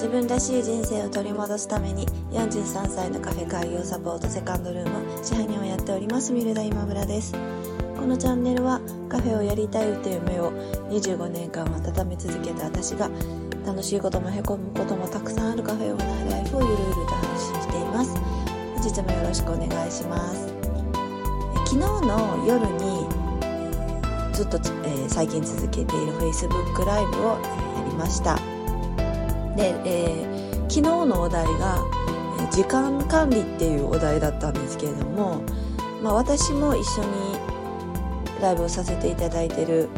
自分らしい人生を取り戻すために43歳のカフェ開業サポートセカンドルーム支配人をやっておりますミルダ今村です。このチャンネルはカフェをやりたいという夢を25年間温め続けた私が楽しいこともへこむこともたくさんあるカフェオーナーライフをゆるゆると発信しています。本日もよろしくお願いします。昨日の夜にずっと、えー、最近続けている Facebook ライブを、やりました。で、えー、昨日のお題が時間管理っていうお題だったんですけれども、まあ、私も一緒にライブをさせていただいてる、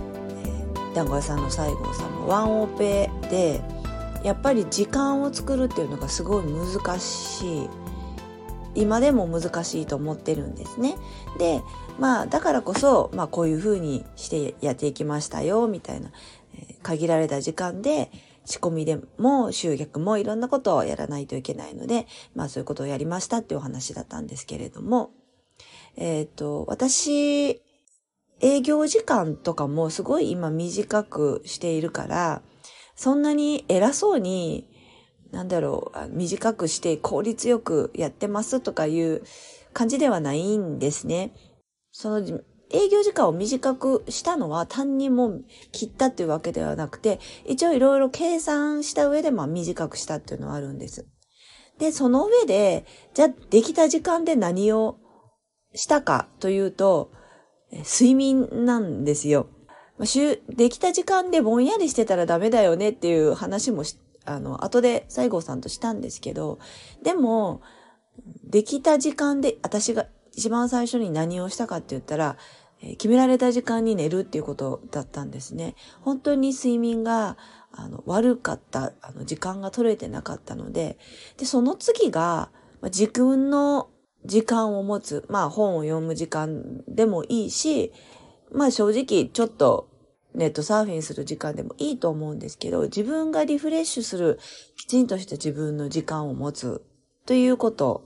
えー、団子屋さんの西郷さんもワンオペでやっぱり時間を作るっていうのがすごい難しい今でも難しいと思ってるんですね。でまあだからこそ、まあ、こういうふうにしてやっていきましたよみたいな、えー、限られた時間で仕込みでも集客もいろんなことをやらないといけないので、まあそういうことをやりましたっていうお話だったんですけれども、えっ、ー、と、私、営業時間とかもすごい今短くしているから、そんなに偉そうに、なんだろう、短くして効率よくやってますとかいう感じではないんですね。その営業時間を短くしたのは単にも切ったっていうわけではなくて、一応いろいろ計算した上でまあ短くしたっていうのはあるんです。で、その上で、じゃあできた時間で何をしたかというと、睡眠なんですよ。できた時間でぼんやりしてたらダメだよねっていう話もあの、後で西郷さんとしたんですけど、でも、できた時間で、私が一番最初に何をしたかって言ったら、決められた時間に寝るっていうことだったんですね。本当に睡眠があの悪かった、あの時間が取れてなかったので、で、その次が、まあ、自分の時間を持つ、まあ本を読む時間でもいいし、まあ正直ちょっとネットサーフィンする時間でもいいと思うんですけど、自分がリフレッシュする、きちんとした自分の時間を持つということ。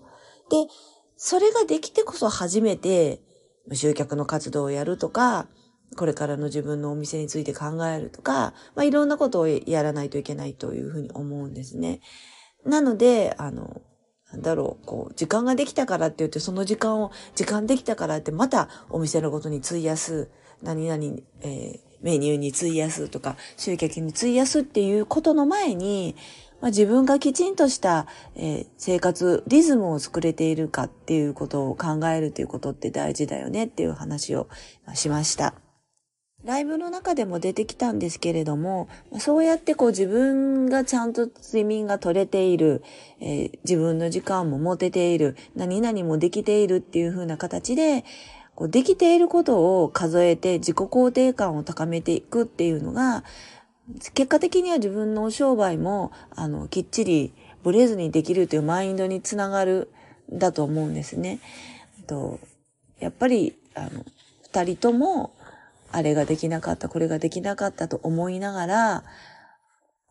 で、それができてこそ初めて集客の活動をやるとか、これからの自分のお店について考えるとか、まあ、いろんなことをやらないといけないというふうに思うんですね。なので、あの、なんだろう、こう、時間ができたからって言って、その時間を、時間できたからってまたお店のことに費やす、何々、えー、メニューに費やすとか、集客に費やすっていうことの前に、まあ、自分がきちんとした、えー、生活、リズムを作れているかっていうことを考えるということって大事だよねっていう話をしました。ライブの中でも出てきたんですけれども、そうやってこう自分がちゃんと睡眠が取れている、えー、自分の時間も持てている、何々もできているっていう風な形で、こうできていることを数えて自己肯定感を高めていくっていうのが、結果的には自分の商売も、あの、きっちりブレずにできるというマインドにつながる、だと思うんですね。とやっぱり、あの、二人とも、あれができなかった、これができなかったと思いながら、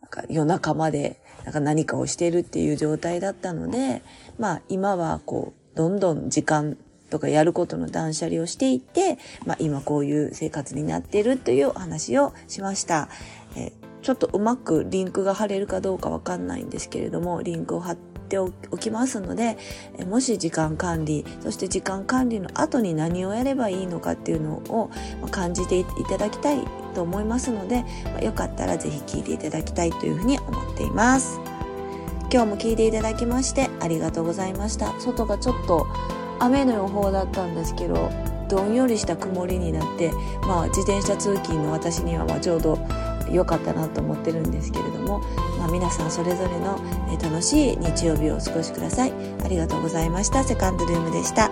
なんか夜中までなんか何かをしているっていう状態だったので、まあ今はこう、どんどん時間とかやることの断捨離をしていって、まあ今こういう生活になっているというお話をしました。えちょっとうまくリンクが貼れるかどうかわかんないんですけれども、リンクを貼っておきますので、えもし時間管理、そして時間管理の後に何をやればいいのかっていうのを感じていただきたいと思いますので、まよかったらぜひ聞いていただきたいというふうに思っています。今日も聞いていただきましてありがとうございました。外がちょっと雨の予報だったんですけど、どんよりした曇りになって、まあ自転車通勤の私にはまちょうど良かったなと思ってるんですけれども、まあ、皆さんそれぞれの楽しい日曜日をお過ごしください。ありがとうございました。セカンドルームでした。